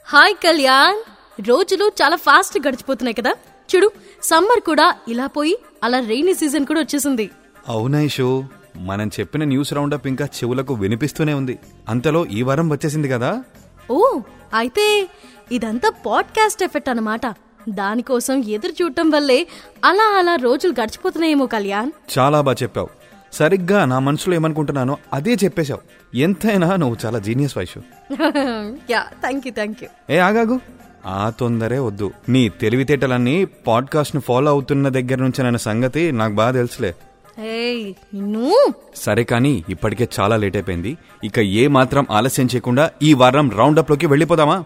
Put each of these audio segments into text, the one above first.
Hi Kalyan. రోజులు చాలా fast గడిచిపోతున్నాయి కదా. చూడు సమ్మర్ కూడా ఇలా పోయి అలా రెయినీ సీజన్ కూడా వచ్చేసింది. అవునా ఇషు? మనం చెప్పిన న్యూస్ రౌండప్ ఇంకా చెవులకు వినిపిస్తూనే ఉంది. అంతలో ఈ వారం వచ్చేసింది కదా? ఓ అయితే ఇదంతా పాడ్కాస్ట్ ఎఫెక్ట్ అన్నమాట. దానికోసం ఎదురు చూడటం వల్లే అలా అలా రోజులు గడిచిపోతున్నాయేమో కళ్యాణ్. చాలా బాగా చెప్పావు. సరిగ్గా నా మనసులో ఏమనుకుంటున్నానో అదే చెప్పేశావు. ఎంతైనా నువ్వు చాలా genius Vaishu. Yeah thank you thank you ఏ ఆగాగు. ఆ తొందరే వద్దు. నీ తెలివితేటలన్నీ పాడ్కాస్ట్ను ఫాలో అవుతున్న దగ్గర నుంచి నన్న సంగతి నాకు బాగా తెలుసులే. సరే కానీ ఇప్పటికే చాలా లేట్ అయిపోయింది. ఇక ఏ మాత్రం ఆలస్యం చేయకుండా ఈ వారం రౌండప్లోకి వెళ్ళిపోదామా?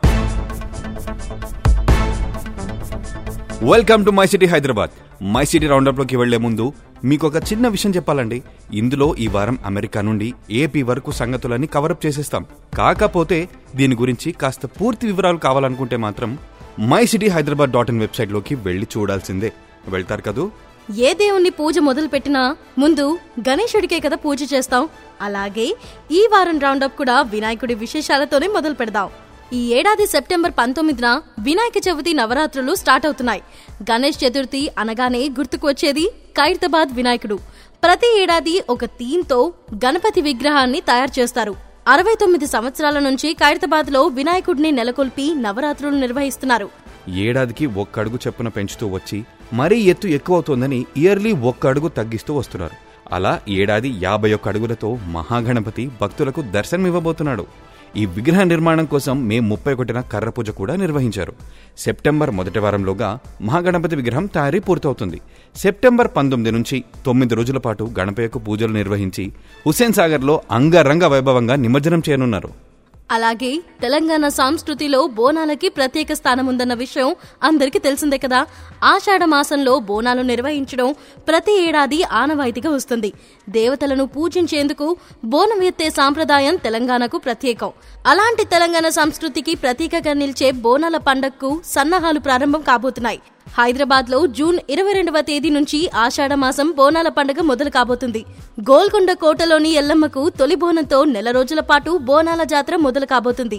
Welcome to my city Hyderabad. My city రౌండప్లోకి వెళ్ళే ముందు మీకు ఒక చిన్న విషయం చెప్పాలండి. ఇందులో ఈ వారం అమెరికా నుండి ఏపీ వరకు సంగతులన్నీ కవరప్ చేసేస్తాం. కాకపోతే దీని గురించి కాస్త పూర్తి వివరాలు కావాలనుకుంటే మాత్రం my city Hyderabad dot in వెబ్సైట్లోకి వెళ్ళి చూడాల్సిందే. వెళ్తారు కదూ? ఏ దేవుణ్ణి పూజ మొదలు పెట్టినా ముందు గణేశుడికే కదా పూజ చేస్తాం. అలాగే ఈ వారం రౌండప్ కూడా వినాయకుడి విశేషాలతోనే మొదలు పెడదాం ఈ ఏడాది సెప్టెంబర్ పంతొమ్మిదిన వినాయక చవితి నవరాత్రులు స్టార్ట్ అవుతున్నాయి. గణేష్ చతుర్థి అనగానే గుర్తుకు వచ్చేది ఖైరతాబాద్ వినాయకుడు. ప్రతి ఏడాది ఒక థీమ్తో గణపతి విగ్రహాన్ని తయారు చేస్తారు. అరవై తొమ్మిది సంవత్సరాల నుంచి ఖైరతాబాద్లో వినాయకుడిని నెలకొల్పి నవరాత్రులు నిర్వహిస్తున్నారు. ఏడాదికి ఒక్క అడుగు చెప్పున పెంచుతూ వచ్చి మరీ ఎత్తు ఎక్కువవుతోందని ఇయర్లీ ఒక్క అడుగు తగ్గిస్తూ వస్తున్నారు. అలా ఏడాది యాభై ఒక్క అడుగులతో మహాగణపతి భక్తులకు దర్శనమివ్వబోతున్నాడు. ఈ విగ్రహ నిర్మాణం కోసం మే ముప్పై ఒకటిన కర్ర పూజ కూడా నిర్వహించారు. సెప్టెంబర్ మొదటి వారంలోగా మహాగణపతి విగ్రహం తయారీ పూర్తవుతుంది. సెప్టెంబర్ పంతొమ్మిది నుంచి తొమ్మిది రోజుల పాటు గణపయ్యకు పూజలు నిర్వహించి హుస్సేన్ సాగర్లో అంగరంగ వైభవంగా నిమజ్జనం చేయనున్నారు. అలాగే తెలంగాణ సంస్కృతిలో బోనాలకి ప్రత్యేక స్థానం ఉందన్న విషయం అందరికీ తెలిసిందే కదా. ఆషాఢ మాసంలో బోనాలు నిర్వహించడం ప్రతి ఏడాది ఆనవాయితీగా వస్తుంది. దేవతలను పూజించేందుకు బోనం ఎత్తే సాంప్రదాయం తెలంగాణకు ప్రత్యేకం. అలాంటి తెలంగాణ సంస్కృతికి ప్రతీకగా నిలిచే బోనాల పండగకు సన్నాహాలు ప్రారంభం కాబోతున్నాయి. హైదరాబాద్లో జూన్ ఇరవై రెండవ తేదీ నుంచి ఆషాఢ మాసం బోనాల పండుగ మొదలు కాబోతుంది. గోల్కొండ కోటలోని ఎల్లమ్మకు తొలి బోనంతో నెల రోజుల పాటు బోనాల జాతర మొదలు కాబోతుంది.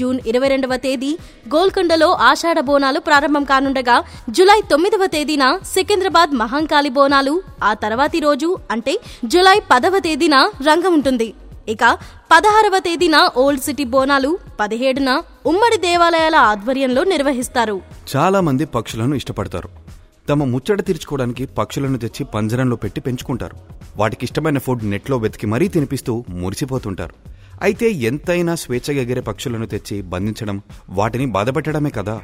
జూన్ ఇరవై రెండవ తేదీ గోల్కొండలో ఆషాఢ బోనాలు ప్రారంభం కానుండగా జులై తొమ్మిదవ తేదీన సికింద్రాబాద్ మహంకాళి బోనాలు ఆ తర్వాతి రోజు అంటే జులై పదవ తేదీన రంగం ఉంటుంది. ఇక పదహారవ తేదీన ఓల్డ్ సిటీ బోనాలు పదిహేడున ఉమ్మడి దేవాలయాల ఆధ్వర్యంలో నిర్వహిస్తారు. చాలా మంది పక్షులను ఇష్టపడతారు. తమ ముచ్చట తీర్చుకోవడానికి పక్షులను తెచ్చి పంజరంలో పెట్టి పెంచుకుంటారు. వాటికి ఇష్టమైన ఫుడ్ నెట్లో వెతికి మరీ తినిపిస్తూ మురిసిపోతుంటారు. అయితే ఎంతైనా స్వేచ్ఛగా ఎగిరే పక్షులను తెచ్చి బంధించడం వాటిని బాధపెట్టడమే కదా.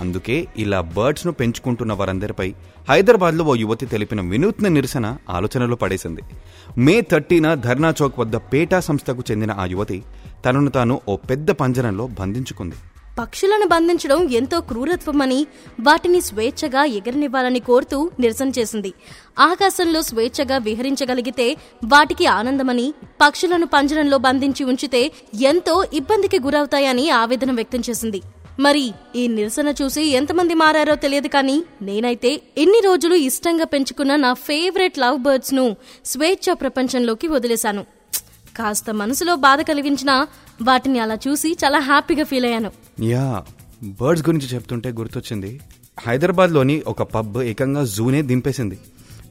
అందుకే ఇలా బర్డ్స్ను పెంచుకుంటున్న వారందరిపై హైదరాబాద్లో ఓ యువతి తెలిపిన వినూత్న నిరసన ఆలోచనలో పడేసింది. మే థర్టీన ధర్నా చౌక్ వద్ద పేటా సంస్థకు చెందిన ఆ యువతి తనను తాను ఓ పెద్ద పంజరంలో బంధించుకుంది. పక్షులను బంధించడం ఎంతో క్రూరత్వమని వాటిని స్వేచ్ఛగా ఎగరనివ్వాలని కోరుతూ నిరసన చేసింది. ఆకాశంలో స్వేచ్ఛగా విహరించగలిగితే వాటికి ఆనందమని పక్షులను పంజరంలో బంధించి ఉంచితే ఎంతో ఇబ్బందికి గురవుతాయని ఆవేదన వ్యక్తం చేసింది. మరి ఈ నిరసన చూసి ఎంతమంది మారారో తెలియదు కానీ నేనైతే ఎన్ని రోజులు ఇష్టంగా పెంచుకున్న నా ఫేవరెట్ లవ్ బర్డ్స్ను స్వేచ్ఛ ప్రపంచంలోకి వదిలేశాను. కాస్త మనసులో బాధ కలిగించిన వాటిని అలా చూసి చాలా హ్యాపీగా ఫీల్ అయ్యాను. యా బర్డ్స్ గురించి చెప్తుంటే గుర్తొచ్చింది. హైదరాబాద్లోని ఒక పబ్ ఏకంగా జూనే దింపేసింది.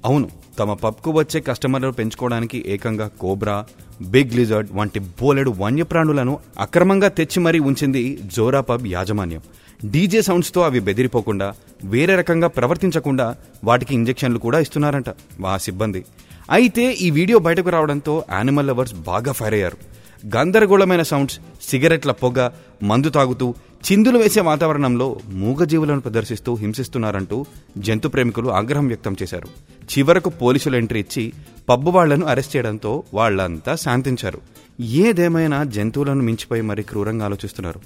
అవును తమ పబ్కు వచ్చే కస్టమర్లు పెంచుకోవడానికి ఏకంగా కోబ్రా బిగ్ లిజర్డ్ వంటి బోలెడు వన్యప్రాణులను అక్రమంగా తెచ్చి మరీ ఉంచింది జోరా పబ్ యాజమాన్యం. డీజే సౌండ్స్తో అవి బెదిరిపోకుండా వేరే రకంగా ప్రవర్తించకుండా వాటికి ఇంజెక్షన్లు కూడా ఇస్తున్నారంట మా సిబ్బంది. అయితే ఈ వీడియో బయటకు రావడంతో యానిమల్ లవర్స్ బాగా ఫైర్ అయ్యారు. గందరగోళమైన సౌండ్స్ సిగరెట్ల పొగ మందు తాగుతూ చిందులు వేసే వాతావరణంలో మూగజీవులను ప్రదర్శిస్తూ హింసిస్తున్నారంటూ జంతు ప్రేమికులు ఆగ్రహం వ్యక్తం చేశారు. చివరకు పోలీసులు ఎంట్రీ ఇచ్చి పబ్బు వాళ్ళను అరెస్ట్ చేయడంతో వాళ్ళంతా శాంతించారు. ఏదేమైనా జంతువులను మించిపోయి మరీ క్రూరంగా ఆలోచిస్తున్నారు.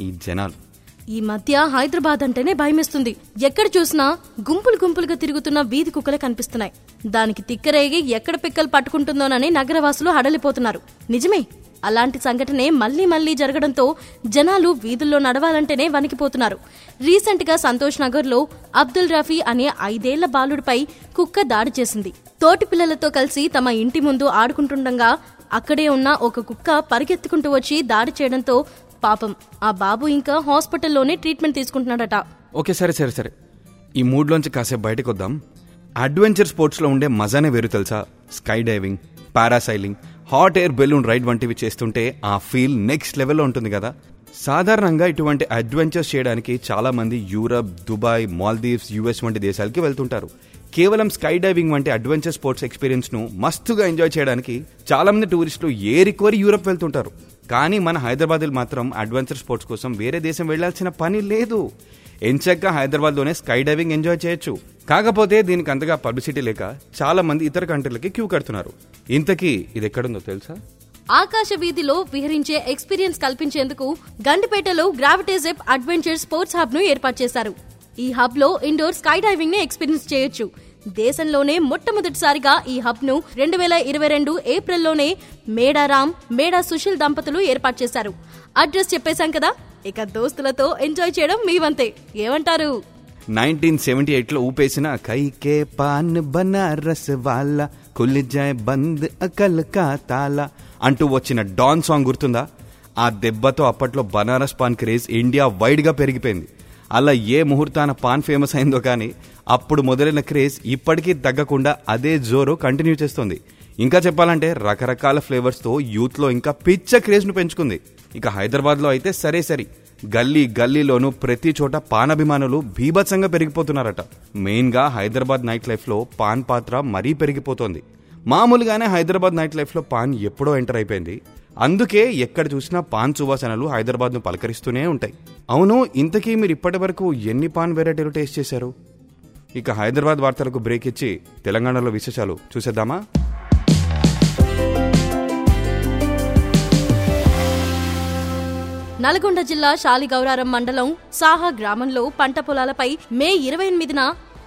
ఈ జనాలు. ఈ మధ్య హైదరాబాద్ అంటేనే భయమేస్తుంది. ఎక్కడ చూసినా గుంపులు గుంపులుగా తిరుగుతున్న వీధి కుక్కలే కనిపిస్తున్నాయి. దానికి తిక్కరేగి ఎక్కడ పిక్కలు పట్టుకుంటుందోనని నగరవాసులు హడలిపోతున్నారు. నిజమే? అలాంటి సంఘటనే మళ్ళీ మళ్ళీ జరగడంతో జనాలు వీధుల్లో నడవాలంటేనే వణికిపోతున్నారు. రీసెంట్గా సంతోష్ నగర్లో అబ్దుల్ రఫీ అనే ఐదేళ్ళ బాలుడిపై కుక్క దాడి చేసింది. తోటి పిల్లలతో కలిసి తమ ఇంటి ముందు ఆడుకుంటుండగా అక్కడే ఉన్న ఒక కుక్క పరిగెత్తుకుంటూ వచ్చి దాడి చేయడంతో పాపం. ఆ బాబు ఇంకా హాస్పిటల్లోనే ట్రీట్మెంట్ తీసుకుంటున్నాడట. ఓకే సరే సరే సరే. ఈ మూడ్లోంచి కాసేపు బయటకు వద్దాం అడ్వెంచర్ స్పోర్ట్స్లో ఉండే మజానే వేరు తెలుసా? Sky diving parasailing hot air balloon ride వంటివి చేస్తుంటే ఆ ఫీల్ నెక్స్ట్ లెవెల్లో ఉంటుంది కదా. సాధారణంగా ఇటువంటి అడ్వెంచర్స్ చేయడానికి చాలా మంది యూరప్ దుబాయ్ మాల్దీవ్స్ యుఎస్ వంటి దేశాలకి వెళ్తుంటారు. కేవలం స్కై డైవింగ్ వంటి అడ్వెంచర్ స్పోర్ట్స్ ఎక్స్పీరియన్స్ను మస్తుగా ఎంజాయ్ చేయడానికి చాలా మంది టూరిస్టులు ఏరికోరి యూరప్ వెళ్తుంటారు. కానీ మన హైదరాబాద్ మాత్రం అడ్వెంచర్ స్పోర్ట్స్ కోసం వేరే దేశం వెళ్ళాల్సిన పని లేదు. ఎంచక్క హైదరాబాద్లోనే స్కై డైవింగ్ ఎంజాయ్ చేయొచ్చు. కాకపోతే దీనికి అంతగా పబ్లిసిటీ లేక చాలా మంది ఇతర కంట్రీలకి క్యూ కడుతున్నారు. ఇంతకీ ఇది ఎక్కడుందో తెలుసా? ఆకాశ వీధిలో విహరించే ఎక్స్పీరియన్స్ కల్పించేందుకు గండిపేటలో గ్రావిటేజెప్ అడ్వెంచర్ స్పోర్ట్స్ హబ్ను ఏర్పాటు చేశారు. ఈ హబ్లో ఇండోర్ స్కై డైవింగ్ని ఎక్స్పీరియన్స్ చేయొచ్చు. దేశంలోనే మొట్టమొదటిసారిగా ఈ హబ్ను రెండు వేల ఇరవై రెండు ఏప్రిల్లోనే మేడారామ్ మేడా సుశీల్ దంపతులు ఏర్పాటు చేశారు. అడ్రస్ చెప్పేశాం కదా? ఇక దోస్తులతో ఎంజాయ్ చేయడం మీ వంతే. ఏమంటారు? నైన్టీన్ సెవెంటీ ఎయిట్లో ఊపేసిన కైకే పాన్ బనారస్ వాళ్ళ కులిజాయ్ బంద్ అకల్ కా తాలా అంటూ వచ్చిన డాన్ సాంగ్ గుర్తుందా? ఆ దెబ్బతో అప్పట్లో బనారస్ పాన్ క్రేజ్ ఇండియా వైడ్గా పెరిగిపోయింది. అలా ఏ ముహూర్తాన పాన్ ఫేమస్ అయిందో కానీ అప్పుడు మొదలైన క్రేజ్ ఇప్పటికీ తగ్గకుండా అదే జోరు కంటిన్యూ చేస్తుంది. ఇంకా చెప్పాలంటే రకరకాల ఫ్లేవర్స్తో యూత్లో ఇంకా పిచ్చ క్రేజ్ను పెంచుకుంది. ఇక హైదరాబాద్లో అయితే సరే సరి. గల్లీ గల్లీలోనూ ప్రతి చోట పాన్ అభిమానులు భీభత్సంగా పెరిగిపోతున్నారట. మెయిన్గా హైదరాబాద్ నైట్ లైఫ్లో పాన్ పాత్ర మరీ పెరిగిపోతోంది. మామూలుగానే హైదరాబాద్ నైట్ లైఫ్లో పాన్ ఎప్పుడో ఎంటర్ అయిపోయింది. అందుకే ఎక్కడ చూసినా పాన్ సువాసనలు హైదరాబాద్ను పలకరిస్తూనే ఉంటాయి. అవును ఇంతకీ మీరు ఇప్పటి వరకు ఎన్ని పాన్ వెరైటీలు టేస్ట్ చేశారు? ఇక హైదరాబాద్ వార్తలకు బ్రేక్ ఇచ్చి తెలంగాణలో విశేషాలు చూసేద్దామా? నల్గొండ జిల్లా శాలిగౌరారం మండలం సాహా గ్రామంలో పంట పొలాలపై మే ఇరవై ఎనిమిదిన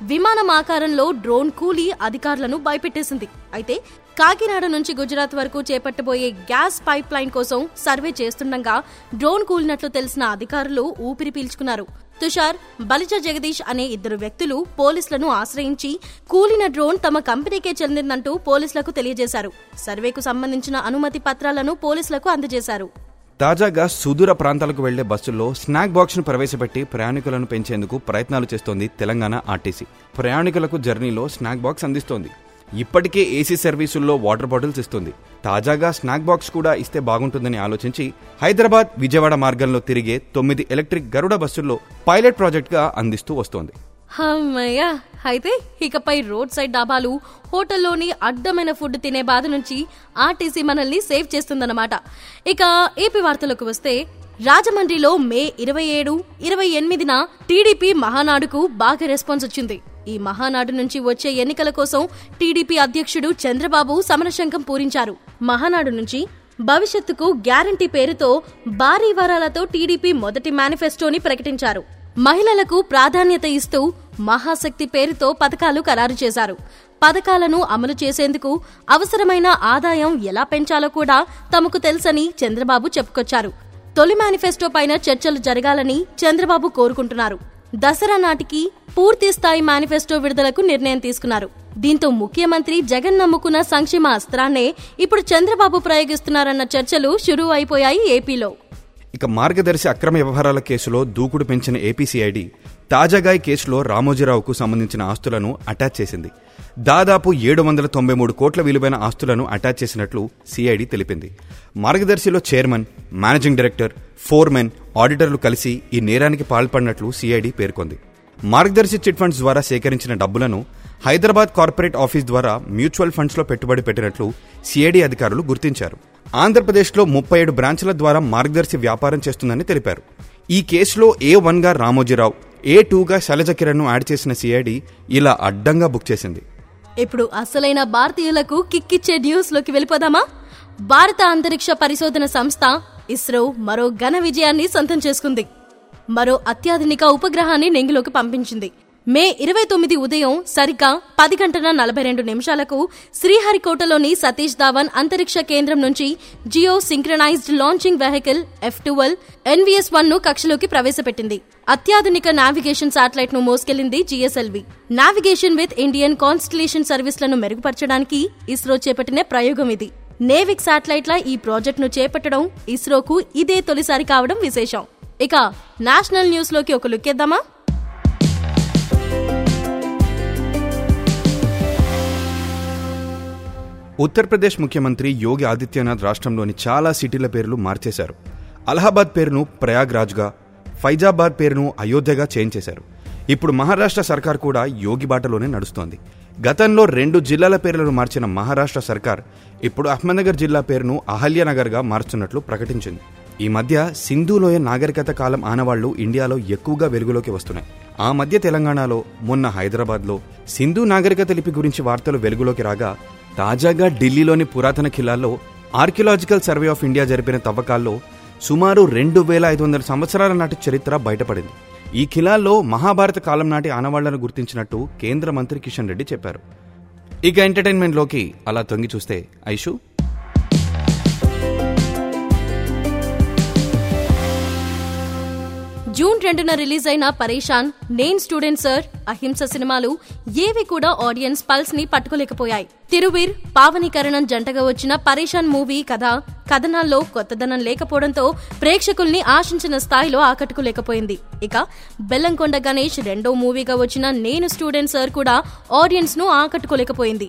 విమానం ఆకారంలో డ్రోన్ కూలి అధికారులను భయపెట్టేసింది. అయితే కాకినాడ నుంచి గుజరాత్ వరకు చేపట్టబోయే గ్యాస్ పైప్ లైన్ కోసం సర్వే చేస్తుండగా డ్రోన్ కూలినట్లు తెలిసిన అధికారులు ఊపిరి పీల్చుకున్నారు. తుషార్ బలిజ జగదీష్ అనే ఇద్దరు వ్యక్తులు పోలీసులను ఆశ్రయించి కూలిన డ్రోన్ తమ కంపెనీకే చెందిందంటూ పోలీసులకు తెలియజేశారు. సర్వేకు సంబంధించిన అనుమతి పత్రాలను పోలీసులకు అందజేశారు. తాజాగా సుదూర ప్రాంతాలకు వెళ్ళే బస్సుల్లో స్నాక్ బాక్స్ను ప్రవేశపెట్టి ప్రయాణికులను పెంచేందుకు ప్రయత్నాలు చేస్తోంది తెలంగాణ ఆర్టీసీ. ప్రయాణికులకు జర్నీలో స్నాక్ బాక్స్ అందిస్తోంది. ఇప్పటికే ఏసీ సర్వీసుల్లో వాటర్ బాటిల్స్ ఇస్తుంది. తాజాగా స్నాక్ బాక్స్ కూడా ఇస్తే బాగుంటుందని ఆలోచించి హైదరాబాద్ విజయవాడ మార్గంలో తిరిగే తొమ్మిది ఎలక్ట్రిక్ గరుడ బస్సుల్లో పైలట్ ప్రాజెక్ట్గా అందిస్తూ వస్తోంది. అమ్మయ్యా అయితే ఇకపై రోడ్ సైడ్ డాబాలు హోటల్లోని అడ్డమైన ఫుడ్ తినే బాధ నుంచి ఆర్టీసీ మనల్ని సేవ్ చేస్తుందన్నమాట. ఇక ఏపీ వార్తలకు వస్తే రాజమండ్రిలో మే ఇరవై ఏడు ఇరవై ఎనిమిదిన టీడీపీ మహానాడుకు బాగా రెస్పాన్స్ వచ్చింది. ఈ మహానాడు నుంచి వచ్చే ఎన్నికల కోసం టీడీపీ అధ్యక్షుడు చంద్రబాబు సమరశంఖం పూరించారు. మహానాడు నుంచి భవిష్యత్తుకు గ్యారంటీ పేరుతో భారీ వరాలతో టీడీపీ మొదటి మేనిఫెస్టోని ప్రకటించారు. మహిళలకు ప్రాధాన్యత ఇస్తూ మహాశక్తి పేరుతో పథకాలు ఖరారు చేశారు. పథకాలను అమలు చేసేందుకు అవసరమైన ఆదాయం ఎలా పెంచాలో కూడా తమకు తెలుసని చంద్రబాబు చెప్పుకొచ్చారు. తొలి మేనిఫెస్టో పైన చర్చలు జరగాలని చంద్రబాబు కోరుకుంటున్నారు. దసరా నాటికి పూర్తి స్థాయి మేనిఫెస్టో విడుదలకు నిర్ణయం తీసుకున్నారు. దీంతో ముఖ్యమంత్రి జగన్ నమ్ముకున్న సంక్షేమ అస్త్రాన్నే ఇప్పుడు చంద్రబాబు ప్రయోగిస్తున్నారన్న చర్చలు షురూ అయిపోయాయి ఏపీలో. ఇక మార్గదర్శి అక్రమ వ్యవహారాల కేసులో దూకుడు పెంచిన ఏపీసీఐడి తాజాగా ఈ కేసులో రామోజీరావుకు సంబంధించిన ఆస్తులను అటాచ్ చేసింది. దాదాపు ఏడు వందల తొంభై మూడు కోట్ల విలువైన ఆస్తులను అటాచ్ చేసినట్లు సిఐడి తెలిపింది. మార్గదర్శిలో చైర్మన్ మేనేజింగ్ డైరెక్టర్ ఫోర్మెన్ ఆడిటర్లు కలిసి ఈ నేరానికి పాల్పడినట్లు సిఐడి పేర్కొంది. మార్గదర్శి చిట్ ఫండ్స్ ద్వారా సేకరించిన డబ్బులను హైదరాబాద్ కార్పొరేట్ ఆఫీస్ ద్వారా మ్యూచువల్ ఫండ్స్లో పెట్టుబడి పెట్టినట్లు సిఐడి అధికారులు గుర్తించారు. ఆంధ్రప్రదేశ్లో ముప్పై ఏడు బ్రాంచ్ల ద్వారా మార్గదర్శి వ్యాపారం చేస్తుందని తెలిపారు. ఈ కేసులో ఏ వన్గా రామోజీరావు ఏ టూగా శైలజ కిరణ్ను యాడ్ చేసిన సిఐడి ఇలా అడ్డంగా బుక్ చేసింది. ఇప్పుడు అసలైన భారతీయులకు కిక్కిచ్చే న్యూస్లోకి వెళ్ళిపోదామా? భారత అంతరిక్ష పరిశోధన సంస్థ ఇస్రో మరో ఘన విజయాన్ని సొంతం చేసుకుంది. మరో అత్యాధునిక ఉపగ్రహాన్ని నెంగిలోకి పంపించింది. మే ఇరవై తొమ్మిది ఉదయం సరిగ్గా పది గంటల నలభై రెండు నిమిషాలకు శ్రీహరికోటలోని సతీష్ ధావన్ అంతరిక్ష కేంద్రం నుంచి geo synchronised launching vehicle F twelve NVS వన్ను కక్షలోకి ప్రవేశపెట్టింది. అత్యాధునిక నావిగేషన్ శాటిలైట్ను మోసుకెళ్ళింది GSLV. Navigation with Indian constellation సర్వీస్లను మెరుగుపరచడానికి ఇస్రో చేపట్టిన ప్రయోగం ఇది. నేవిక్ శాటిలైట్ల ఈ ప్రాజెక్టును చేపట్టడం ఇస్రోకు ఇదే తొలిసారి కావడం విశేషం. ఇక నేషనల్ న్యూస్లోకి ఒక లుక్ ఉత్తరప్రదేశ్ ముఖ్యమంత్రి యోగి ఆదిత్యనాథ్ రాష్ట్రంలోని చాలా సిటీల పేర్లు మార్చేశారు. అలహాబాద్ పేరును ప్రయాగ్రాజ్గా ఫైజాబాద్ పేరును అయోధ్యగా చేంజ్ చేశారు. ఇప్పుడు మహారాష్ట్ర సర్కార్ కూడా యోగి బాటలోనే నడుస్తోంది. గతంలో రెండు జిల్లాల పేర్లను మార్చిన మహారాష్ట్ర సర్కార్ ఇప్పుడు అహ్మద్నగర్ జిల్లా పేరును అహల్యనగర్గా మార్చున్నట్లు ప్రకటించింది. ఈ మధ్య సింధులోయ నాగరికత కాలం ఆనవాళ్ళు ఇండియాలో ఎక్కువగా వెలుగులోకి వస్తున్నాయి. ఆ మధ్య తెలంగాణలో మొన్న హైదరాబాద్లో సింధు నాగరికత లిపి గురించి వార్తలు వెలుగులోకి రాగా తాజాగా ఢిల్లీలోని పురాతన ఖిలాల్లో ఆర్కియలాజికల్ సర్వే ఆఫ్ ఇండియా జరిపిన తవ్వకాల్లో సుమారు రెండు వేల ఐదు వందల సంవత్సరాల నాటి చరిత్ర బయటపడింది. ఈ ఖిలాల్లో మహాభారత కాలం నాటి ఆనవాళ్ళను గుర్తించినట్టు కేంద్ర మంత్రి కిషన్ రెడ్డి చెప్పారు. ఇక ఎంటర్టైన్మెంట్లోకి అలా తొంగి చూస్తే ఐషు జూన్ రెండున రిలీజ్ అయిన పరేషాన్ నేను స్టూడెంట్ సార్ అహింస సినిమాలు ఏవి కూడా ఆడియన్స్ పల్స్ని పట్టుకోలేకపోయాయి. తిరువీర్ పావనీకరణం జంటగా వచ్చిన పరేషాన్ మూవీ కథ కథనాల్లో కొత్తదనం లేకపోవడంతో ప్రేక్షకుల్ని ఆశించిన స్థాయిలో ఆకట్టుకోలేకపోయింది. ఇక బెల్లంకొండ గణేష్ రెండో మూవీగా వచ్చిన నేను స్టూడెంట్ సార్ కూడా ఆడియన్స్ను ఆకట్టుకోలేకపోయింది.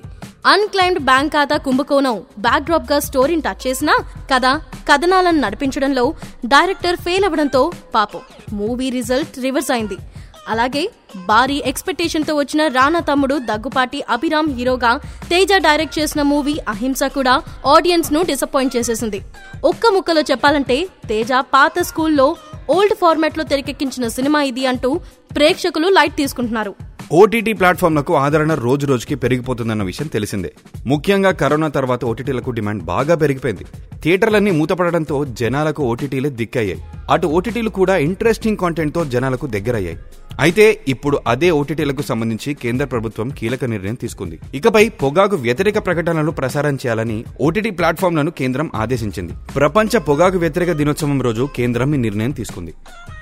అన్క్లైమ్డ్ బ్యాంక్ ఖాతా కుంభకోణం బ్యాక్ డ్రాప్గా స్టోరీని టచ్ చేసినా కథ కథనాలను నడిపించడంలో డైరెక్టర్ ఫెయిల్ అవ్వడంతో పాపం. మూవీ రిజల్ట్ రివర్స్ అయింది. అలాగే భారీ ఎక్స్పెక్టేషన్తో వచ్చిన రానా తమ్ముడు దగ్గుపాటి అభిరామ్ హీరోగా తేజ డైరెక్ట్ చేసిన మూవీ అహింస కూడా ఆడియన్స్ను డిసప్పాయింట్ చేసేసింది. ఒక్క ముక్కలో చెప్పాలంటే తేజ పాత స్కూల్లో ఓల్డ్ ఫార్మాట్లో తెరకెక్కించిన సినిమా ఇది అంటూ ప్రేక్షకులు లైట్ తీసుకుంటున్నారు. ఓటీటీ ప్లాట్ఫామ్లకు ఆదరణ రోజు రోజుకి పెరిగిపోతుందన్న విషయం తెలిసిందే. ముఖ్యంగా కరోనా తర్వాత ఓటీటీలకు డిమాండ్ బాగా పెరిగిపోయింది. థియేటర్లన్నీ మూతపడడంతో జనాలకు ఓటీటీలే దిక్కయ్యాయి. అటు ఓటీటీలు కూడా ఇంట్రెస్టింగ్ కాంటెంట్తో జనాలకు దగ్గరయ్యాయి. అయితే ఇప్పుడు అదే ఓటీటీలకు సంబంధించి కేంద్ర ప్రభుత్వం కీలక నిర్ణయం తీసుకుంది. ఇకపై పొగాకు వ్యతిరేక ప్రకటనలు ప్రసారం చేయాలని ఓటీటీ ప్లాట్ఫామ్లను కేంద్రం ఆదేశించింది. ప్రపంచ పొగాకు వ్యతిరేక దినోత్సవం రోజు కేంద్రం ఈ నిర్ణయం తీసుకుంది.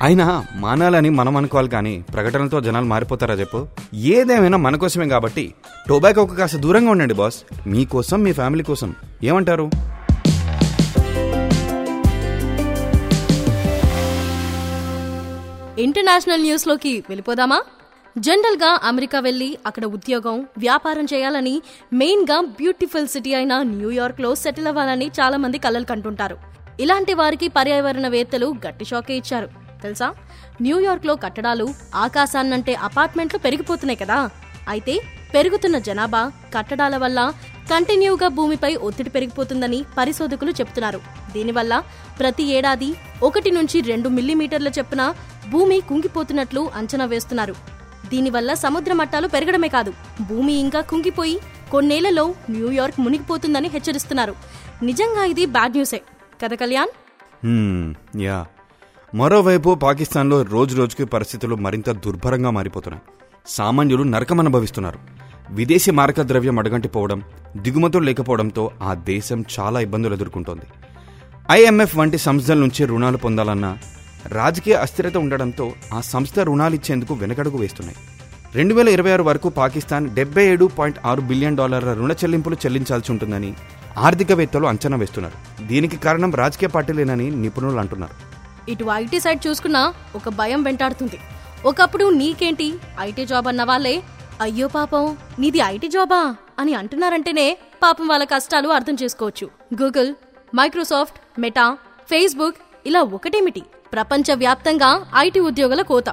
అయినా మానాలని మనం అనుకోవాలి కానీ ప్రకటనలతో జనాలు మారిపోతారా చెప్పు? ఏదేమైనా మన కోసమే కాబట్టి టొబాకోకు కాస్త దూరంగా ఉండండి బాస్. మీకోసం మీ ఫ్యామిలీ కోసం. ఏమంటారు? ఇంటర్నేషనల్ న్యూస్లోకి వెళ్ళిపోదామా? జనరల్గా అమెరికా వెళ్ళి అక్కడ ఉద్యోగం వ్యాపారం చేయాలని మెయిన్గా బ్యూటిఫుల్ సిటీ అయిన న్యూయార్క్లో సెటిల్ అవ్వాలని చాలా మంది కలలు కంటుంటారు. ఇలాంటి వారికి పర్యావరణవేత్తలు గట్టి షాకే ఇచ్చారు. తెలుసా? న్యూయార్క్లో కట్టడాలు ఆకాశాన్నంటే అపార్ట్మెంట్లు పెరిగిపోతున్నాయి కదా. అయితే పెరుగుతున్న జనాభా కట్టడాల వల్ల కంటిన్యూగా భూమిపై ఒత్తిడి పెరిగిపోతుందని పరిశోధకులు చెబుతున్నారు. దీనివల్ల ప్రతి ఏడాది ఒకటి నుంచి రెండు మిల్లీమీటర్ల చొప్పున భూమి కుంగిపోతున్నట్లు అంచనా వేస్తున్నారు. దీనివల్ల సముద్ర మట్టాలు పెరగడమే కాదు భూమి ఇంకా కుంగిపోయి కొన్నేళ్ళలో న్యూయార్క్ మునిగిపోతుందని హెచ్చరిస్తున్నారు. నిజంగా ఇది బ్యాడ్ న్యూసే. కదా కళ్యాణ్? యా. మరోవైపు పాకిస్తాన్లో రోజు రోజుకి పరిస్థితులు మరింత దుర్భరంగా మారిపోతున్నాయి. సామాన్యులు నరకం అనుభవిస్తున్నారు విదేశీ మారక ద్రవ్యం అడగంటిపోవడం దిగుమతులు లేకపోవడంతో ఆ దేశం చాలా ఇబ్బందులు ఎదుర్కొంటోంది. ఐఎంఎఫ్ వంటి సంస్థల నుంచి రుణాలు పొందాలన్నా రాజకీయ అస్థిరత ఉండడంతో ఆ సంస్థ రుణాలు ఇచ్చేందుకు వెనకడుగు వేస్తున్నాయి. రెండు వేల ఇరవై ఆరు వరకు పాకిస్తాన్ డెబ్బై ఏడు పాయింట్ ఆరు బిలియన్ డాలర్ల రుణ చెల్లింపులు చెల్లించాల్సి ఉంటుందని ఆర్థికవేత్తలు అంచనా వేస్తున్నారు. దీనికి కారణం రాజకీయ పార్టీలేనని నిపుణులు అంటున్నారు. ఇటు ఐటీ సైడ్ చూసుకున్నా ఒక భయం వెంటాడుతుంది. ఒకప్పుడు నీకేంటి? ఐటీ జాబ్ అన్న వాళ్ళే అయ్యో పాపం నీది ఐటీ జాబా అని అంటున్నారంటేనే పాపం వాళ్ళ కష్టాలు అర్థం చేసుకోవచ్చు. గూగుల్ మైక్రోసాఫ్ట్ మెటా ఫేస్బుక్ ఇలా ఒకటేమిటి? ప్రపంచ వ్యాప్తంగా ఐటీ ఉద్యోగుల కోత.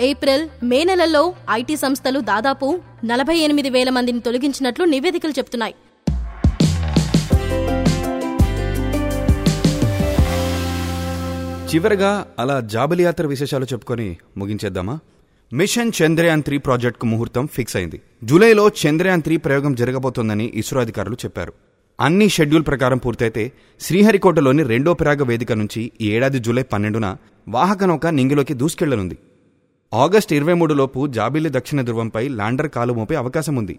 ఏప్రిల్ మే నెలల్లో ఐటీ సంస్థలు దాదాపు నలభై ఎనిమిది వేల మందిని తొలగించినట్లు నివేదికలు చెప్తున్నాయి. చివరగా అలా జాబిలి యాత్ర విశేషాలు చెప్పుకొని ముగించేద్దామా? మిషన్ చంద్రయాన్ త్రీ ప్రాజెక్టుకు ముహూర్తం ఫిక్స్ అయింది. జూలైలో చంద్రయాన్ త్రీ ప్రయోగం జరగబోతోందని ఇస్రో అధికారులు చెప్పారు. అన్ని షెడ్యూల్ ప్రకారం పూర్తయితే శ్రీహరికోటలోని రెండో ప్రయోగ వేదిక నుంచి ఈ ఏడాది జూలై పన్నెండున వాహక నౌక నింగిలోకి దూసుకెళ్ళనుంది. ఆగస్టు ఇరవై మూడులోపు జాబిల్లి దక్షిణ ధ్రువంపై ల్యాండర్ కాలు మోపే అవకాశం ఉంది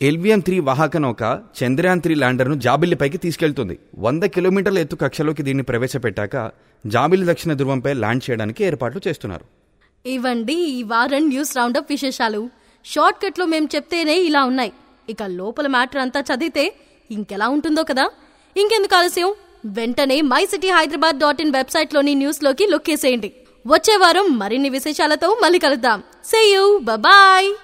ఎల్వియన్ త్రీ వాహక నౌక చంద్రయాన్ త్రీ ల్యాండర్ను జాబిల్లిపైకి తీసుకెళ్తుంది. వంద కిలోమీటర్ల ఎత్తు కక్షలోకి దీన్ని ప్రవేశపెట్టాక జాబిల్లి దక్షిణ ధృవంపై ల్యాండ్ చేయడానికి ఏర్పాట్లు చేస్తున్నారు. ఇవండి ఈ వారం న్యూస్ రౌండప్ విశేషాలు. షార్ట్ కట్లో చెప్తేనే ఇలా ఉన్నాయి. ఇక లోపల మ్యాటర్ అంతా చదివితే ఇంకెలా ఉంటుందో కదా? ఇంకెందుకు ఆలస్యం? వెంటనే my city Hyderabad dot in వెబ్సైట్లోని న్యూస్లోకి వచ్చే వారం మరిన్ని విశేషాలతో మళ్ళీ కలుద్దాం. Say you bye